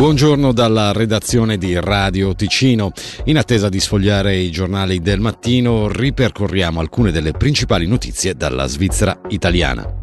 Buongiorno dalla redazione di Radio Ticino. In attesa di sfogliare i giornali del mattino, ripercorriamo alcune delle principali notizie dalla Svizzera italiana.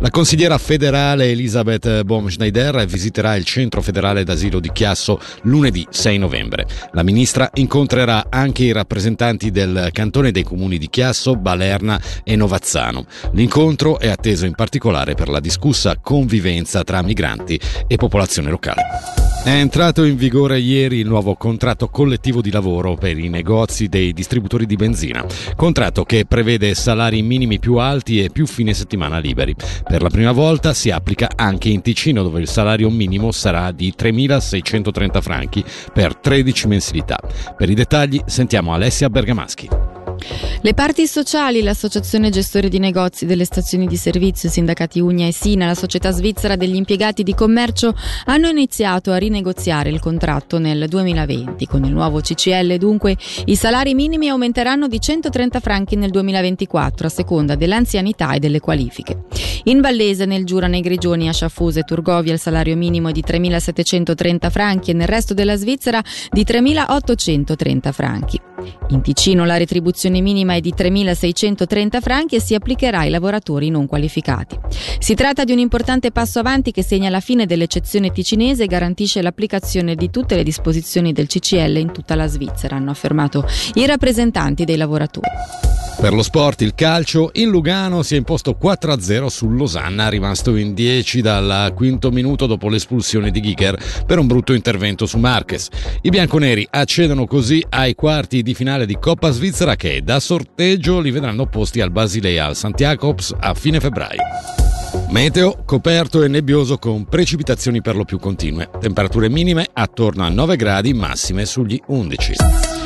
La consigliera federale Elisabeth Baumschneider visiterà il centro federale d'asilo di Chiasso lunedì 6 novembre. La ministra incontrerà anche i rappresentanti del cantone dei comuni di Chiasso, Balerna e Novazzano. L'incontro è atteso in particolare per la discussa convivenza tra migranti e popolazione locale. È entrato in vigore ieri il nuovo contratto collettivo di lavoro per i negozi dei distributori di benzina, contratto che prevede salari minimi più alti e più fine settimana liberi. Per la prima volta si applica anche in Ticino dove il salario minimo sarà di 3.630 franchi per 13 mensilità. Per i dettagli sentiamo Alessia Bergamaschi. Le parti sociali, l'Associazione Gestori di Negozi delle Stazioni di Servizio, Sindacati Ugna e Sina, la Società Svizzera degli Impiegati di Commercio hanno iniziato a rinegoziare il contratto nel 2020. Con il nuovo CCL dunque i salari minimi aumenteranno di 130 franchi nel 2024 a seconda dell'anzianità e delle qualifiche. In Vallese, nel Giura, nei Grigioni, a Sciaffuse e Turgovia il salario minimo è di 3.730 franchi e nel resto della Svizzera di 3.830 franchi. In Ticino la retribuzione minima è di 3.630 franchi e si applicherà ai lavoratori non qualificati. Si tratta di un importante passo avanti che segna la fine dell'eccezione ticinese e garantisce l'applicazione di tutte le disposizioni del CCL in tutta la Svizzera, hanno affermato i rappresentanti dei lavoratori. Per lo sport, il calcio, in Lugano si è imposto 4-0 sul Losanna, rimasto in 10 dal quinto minuto dopo l'espulsione di Giger per un brutto intervento su Marques. I bianconeri accedono così ai quarti di finale di Coppa Svizzera che da sorteggio li vedranno opposti al Basilea al Santiagops a fine febbraio. Meteo coperto e nebbioso con precipitazioni per lo più continue. Temperature minime attorno a 9 gradi, massime sugli 11.